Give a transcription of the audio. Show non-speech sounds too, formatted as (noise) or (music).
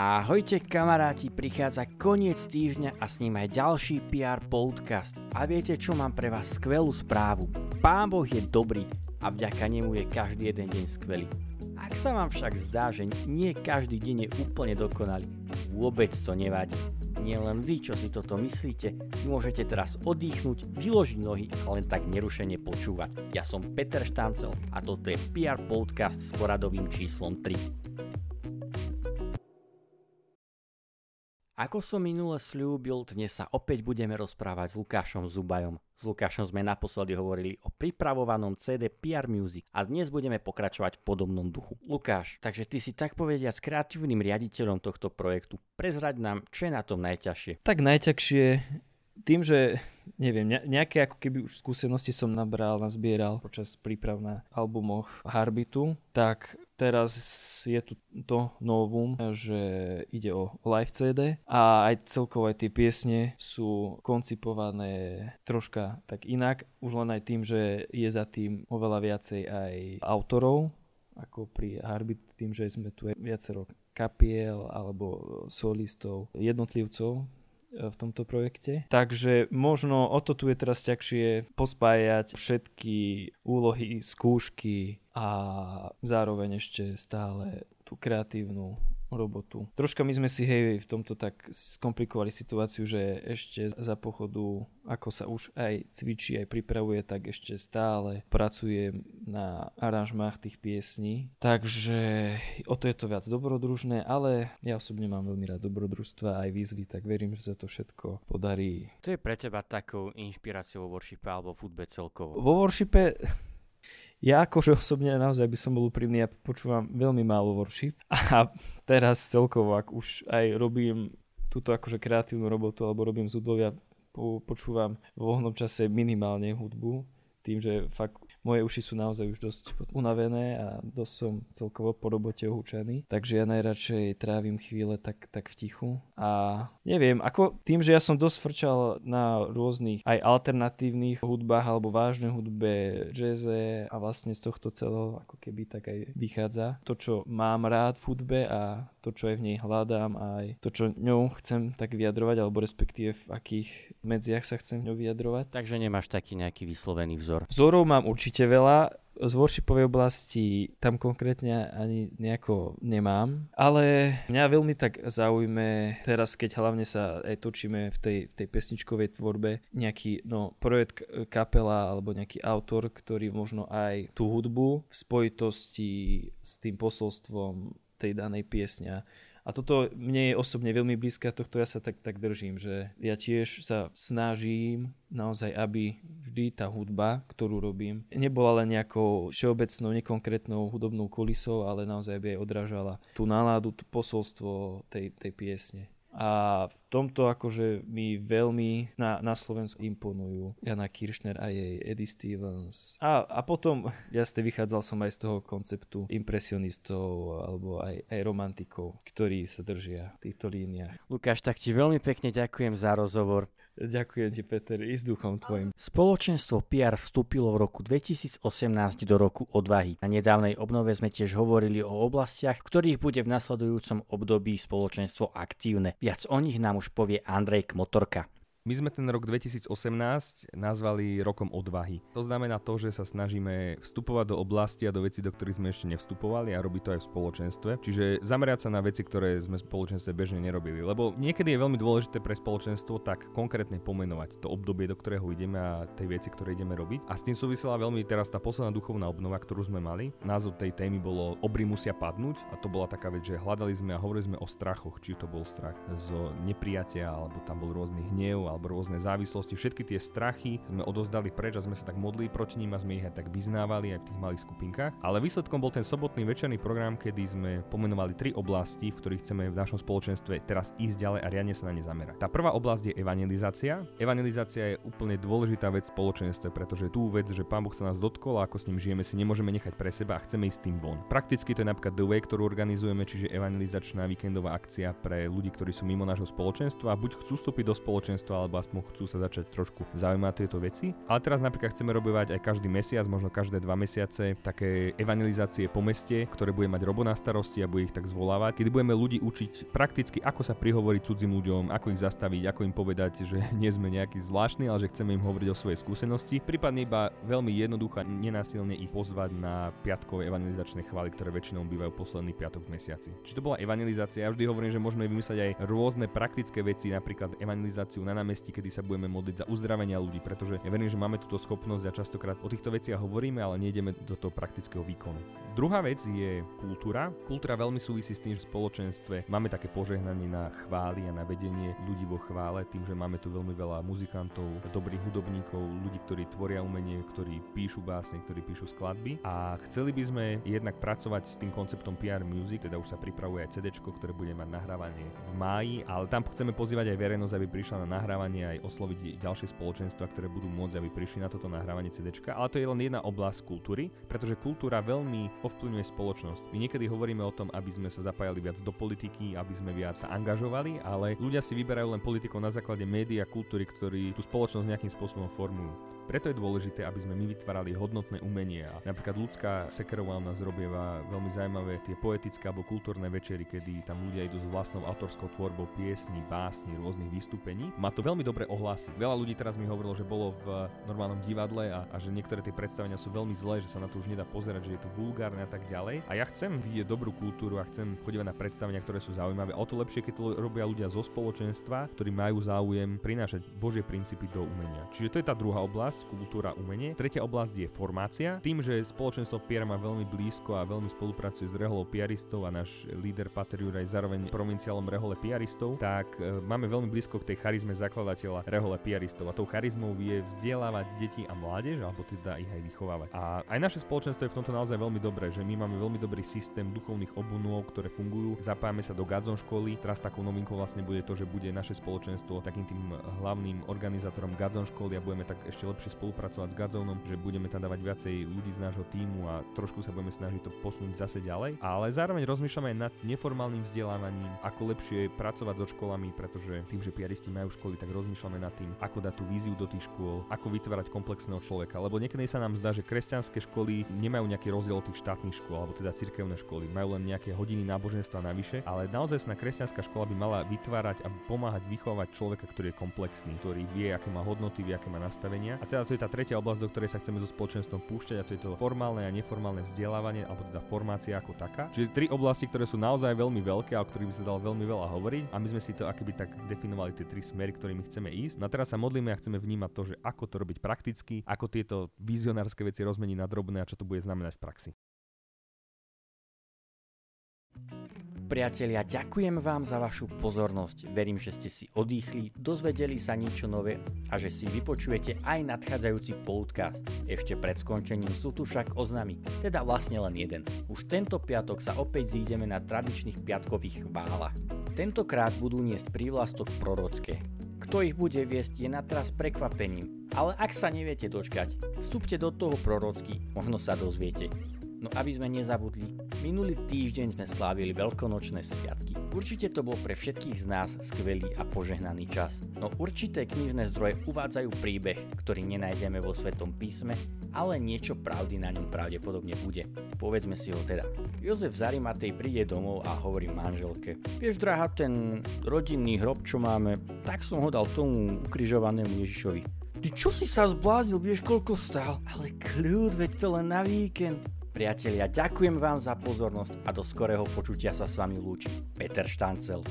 Ahojte kamaráti, prichádza koniec týždňa a s ním aj ďalší PR podcast. A viete čo, mám pre vás skvelú správu. Pán Boh je dobrý a vďaka nemu je každý jeden deň skvelý. Ak sa vám však zdá, že nie každý deň je úplne dokonalý, vôbec to nevadí. Nie len vy, čo si toto myslíte, môžete teraz oddychnúť, vyložiť nohy a len tak nerušene počúvať. Ja som Peter Štancel a toto je PR podcast s poradovým číslom 3. Ako som minule slúbil, dnes sa opäť budeme rozprávať s Lukášom Zubajom. S Lukášom sme naposledy hovorili o pripravovanom CD PR Music a dnes budeme pokračovať v podobnom duchu. Lukáš, takže ty si tak povedia s kreatívnym riaditeľom tohto projektu. Prezrať nám, čo je na tom najťažšie. Tak najťažšie tým, že neviem, nejaké ako keby už skúsenosti som nabral, nazbieral počas príprav na albumoch Harbitu, tak teraz je tu to novum, že ide o live CD a aj celkovo aj tie piesne sú koncipované troška tak inak, už len aj tým, že je za tým oveľa viacej aj autorov, ako pri Harbit, tým, že sme tu viacero kapiel alebo solistov, jednotlivcov, v tomto projekte. Takže možno o to tu je teraz ťažšie pospájať všetky úlohy, skúšky a zároveň ešte stále tú kreatívnu robotu. Troška my sme si hej v tomto tak skomplikovali situáciu, že ešte za pochodu, ako sa už aj cvičí, aj pripravuje, tak ešte stále pracuje na aranžmách tých piesní. Takže o to je to viac dobrodružné, ale ja osobne mám veľmi rád dobrodružstva aj výzvy, tak verím, že sa to všetko podarí. To je pre teba takou inšpiráciou vo worshipe alebo v hudbe celkovo? Vo worshipe ja akože osobne naozaj by som bol úprimný, ja počúvam veľmi málo worship a (laughs) teraz celkovo, ak už aj robím túto akože kreatívnu robotu alebo robím z počúvam vo voľnom čase minimálne hudbu, tým, že fakt moje uši sú naozaj už dosť unavené a dosť som celkovo po robote ohúčaný, takže ja najradšej trávim chvíle tak, tak v tichu a neviem, ako tým, že ja som dosť frčal na rôznych aj alternatívnych hudbách alebo vážnej hudbe, jazze a vlastne z tohto celého ako keby tak aj vychádza to, čo mám rád v hudbe a to, čo aj v nej hľadám a aj to, čo ňou chcem tak vyjadrovať alebo respektíve v akých medziach sa chcem ňou vyjadrovať. Takže nemáš taký nejaký vyslovený vzor? Vzorov mám určite určite veľa. Z worshipovej oblasti tam konkrétne ani nejako nemám, ale mňa veľmi tak zaujme teraz, keď hlavne sa aj točíme v tej, tej pesničkovej tvorbe, nejaký no, projekt kapela alebo nejaký autor, ktorý možno aj tú hudbu v spojitosti s tým posolstvom tej danej piesňa a toto mne je osobne veľmi blízke a tohto ja sa tak, tak držím, že ja tiež sa snažím naozaj, aby vždy tá hudba, ktorú robím, nebola len nejakou všeobecnou, nekonkrétnou hudobnou kulisou, ale naozaj by aj odrážala tú náladu, tú posolstvo tej, tej piesne. A v tomto akože mi veľmi na, na Slovensku imponujú Jana Kiršner a jej Eddie Stevens. A, a potom (laughs) jasne vychádzal som aj z toho konceptu impresionistov alebo aj, aj romantikov, ktorí sa držia týchto líniách. Lukáš, tak ti veľmi pekne ďakujem za rozhovor. Ďakujem ti, Peter, i s duchom tvojim. Spoločenstvo PR vstúpilo v roku 2018 do roku odvahy. Na nedávnej obnove sme tiež hovorili o oblastiach, v ktorých bude v nasledujúcom období spoločenstvo aktívne. Viac o nich nám už povie Andrej Kmotorka. My sme ten rok 2018 nazvali rokom odvahy. To znamená to, že sa snažíme vstupovať do oblasti a do veci, do ktorých sme ešte nevstupovali a robiť to aj v spoločenstve. Čiže zamerať sa na veci, ktoré sme v spoločenstve bežne nerobili. Lebo niekedy je veľmi dôležité pre spoločenstvo tak konkrétne pomenovať to obdobie, do ktorého ideme a tej veci, ktoré ideme robiť. A s tým súvisela veľmi teraz tá posledná duchovná obnova, ktorú sme mali. Názov tej témy bolo Obry musia padnúť a to bola taká vec, že hľadali sme a hovorili sme o strachoch, či to bol strach zo nepriatia alebo tam bol rôzny hnev alebo rôzne závislosti, všetky tie strachy sme odozdali preč a sme sa tak modlili proti ním a sme ich aj tak vyznávali aj v tých malých skupinkách. Ale výsledkom bol ten sobotný večerný program, kedy sme pomenovali tri oblasti, v ktorých chceme v našom spoločenstve teraz ísť ďalej a riadne sa na ne zamerať. Tá prvá oblasť je evangelizácia. Evangelizácia je úplne dôležitá vec v spoločenstve, pretože tú vec, že Pán Boh sa nás dotkol a ako s ním žijeme, si nemôžeme nechať pre seba a chceme ísť tým von. Prakticky to je napríklad The Way, ktorú organizujeme, čiže evangelizačná víkendová akcia pre ľudí, ktorí sú mimo nášho spoločenstva a buď chcú vstúpiť do spoločenstva alebo aspoň chcú sa začať trošku zaujímať tieto veci. Ale teraz napríklad chceme robívať aj každý mesiac, možno každé dva mesiace, také evangelizácie po meste, ktoré bude mať Robo na starosti a bude ich tak zvolávať, kedy budeme ľudí učiť prakticky, ako sa prihovoriť cudzím ľuďom, ako ich zastaviť, ako im povedať, že (laughs) nie sme nejaký zvláštny, ale že chceme im hovoriť o svojej skúsenosti. Prípadne iba veľmi jednoducho nenásilne ich pozvať na piatkové evangelizačné chvály, ktoré väčšinou bývajú posledný piatok v mesiaci. Či to bola evangelizácia, ja vždy hovorím, že môžeme vymyslieť aj rôzne praktické veci, napríklad evangelizáciu na námestí, kedy sa budeme modliť za uzdravenia ľudí, pretože ja verím, že máme túto schopnosť a častokrát o týchto veciach hovoríme, ale nejdeme do toho praktického výkonu. Druhá vec je kultúra. Kultúra veľmi súvisí s tým, že v spoločenstve máme také požehnanie na chvály a na vedenie ľudí vo chvále, tým, že máme tu veľmi veľa muzikantov, dobrých hudobníkov, ľudí, ktorí tvoria umenie, ktorí píšu básne, ktorí píšu skladby a chceli by sme jednak pracovať s tým konceptom PR Music, teda už sa pripravuje aj CD, ktoré bude mať nahrávanie v máji, ale tam chceme pozývať aj verejnosť, aby prišla na nahrávanie aj osloviť ďalšie spoločenstva, ktoré budú môcť, aby prišli na toto nahrávanie CD. Ale to je len jedna oblasť kultúry, pretože kultúra veľmi ovplyvňuje spoločnosť. My niekedy hovoríme o tom, aby sme sa zapájali viac do politiky, aby sme viac sa angažovali, ale ľudia si vyberajú len politikov na základe médií a kultúry, ktorí tú spoločnosť nejakým spôsobom formujú. Preto je dôležité, aby sme my vytvárali hodnotné umenie. A napríklad ľudská Sekerová u nás robieva veľmi zaujímavé tie poetické alebo kultúrne večery, kedy tam ľudia idú s vlastnou autorskou tvorbou piesní, básni, rôznych vystúpení. Má to veľmi dobré ohlasy. Veľa ľudí teraz mi hovorilo, že bolo v normálnom divadle a, a že niektoré tie predstavenia sú veľmi zlé, že sa na to už nedá pozerať, že je to vulgárne a tak ďalej. A ja chcem vidieť dobrú kultúru a chcem chodiť na predstavenia, ktoré sú zaujímavé. O to lepšie, keď to robia ľudia zo spoločenstva, ktorí majú záujem prinášať Božie princípy do umenia. Čiže to je tá druhá oblasť oblasť, kultúra, umenie. Tretia oblasť je formácia. Tým, že spoločenstvo Piera má veľmi blízko a veľmi spolupracuje s Reholou Piaristov a náš líder Pater Juraj zároveň provinciálom Rehole Piaristov, tak e, máme veľmi blízko k tej charizme zakladateľa Rehole Piaristov a tou charizmou vie vzdelávať deti a mládež, alebo teda ich aj vychovávať. A aj naše spoločenstvo je v tomto naozaj veľmi dobré, že my máme veľmi dobrý systém duchovných obunov, ktoré fungujú. Zapájame sa do Gadzon školy. Teraz takou novinkou vlastne bude to, že bude naše spoločenstvo takým tým hlavným organizátorom Gadzon školy a budeme tak ešte lepšie spolupracovať s Gadzónom, že budeme tam dávať viacej ľudí z nášho týmu a trošku sa budeme snažiť to posunúť zase ďalej. Ale zároveň rozmýšľame aj nad neformálnym vzdelávaním, ako lepšie pracovať so školami, pretože tým, že piaristi majú školy, tak rozmýšľame nad tým, ako dať tú víziu do tých škôl, ako vytvárať komplexného človeka. Lebo niekedy sa nám zdá, že kresťanské školy nemajú nejaký rozdiel od tých štátnych škôl, alebo teda cirkevné školy, majú len nejaké hodiny náboženstva navyše, ale naozaj na kresťanská škola by mala vytvárať a pomáhať vychovávať človeka, ktorý je komplexný, ktorý vie, aké má hodnoty, vie, aké má nastavenia. A teda teda to je tá tretia oblasť, do ktorej sa chceme so spoločenstvom púšťať a to je to formálne a neformálne vzdelávanie alebo teda formácia ako taká. Čiže tri oblasti, ktoré sú naozaj veľmi veľké a o ktorých by sa dalo veľmi veľa hovoriť a my sme si to akoby tak definovali tie tri smery, ktorými chceme ísť. No teraz sa modlíme a chceme vnímať to, že ako to robiť prakticky, ako tieto vizionárske veci rozmeniť na drobné a čo to bude znamenať v praxi. Priatelia, ďakujem vám za vašu pozornosť. Verím, že ste si odýchli, dozvedeli sa niečo nové a že si vypočujete aj nadchádzajúci podcast. Ešte pred skončením sú tu však oznamy, teda vlastne len jeden. Už tento piatok sa opäť zídeme na tradičných piatkových chválach. Tentokrát budú niesť prívlastok prorocké. Kto ich bude viesť je na teraz prekvapením, ale ak sa neviete dočkať, vstúpte do toho prorocky, možno sa dozviete. No aby sme nezabudli, minulý týždeň sme slávili veľkonočné sviatky. Určite to bol pre všetkých z nás skvelý a požehnaný čas. No určité knižné zdroje uvádzajú príbeh, ktorý nenájdeme vo Svetom písme, ale niečo pravdy na ňom pravdepodobne bude. Povedzme si ho teda. Jozef Zarimatej príde domov a hovorí manželke. Vieš, drahá, ten rodinný hrob, čo máme, tak som ho dal tomu ukrižovanému Ježišovi. Ty čo si sa zblázil, vieš koľko stál? Ale kľud, veď to len na víkend. Priatelia, ďakujem vám za pozornosť a do skorého počutia sa s vami lúči Peter Štancel.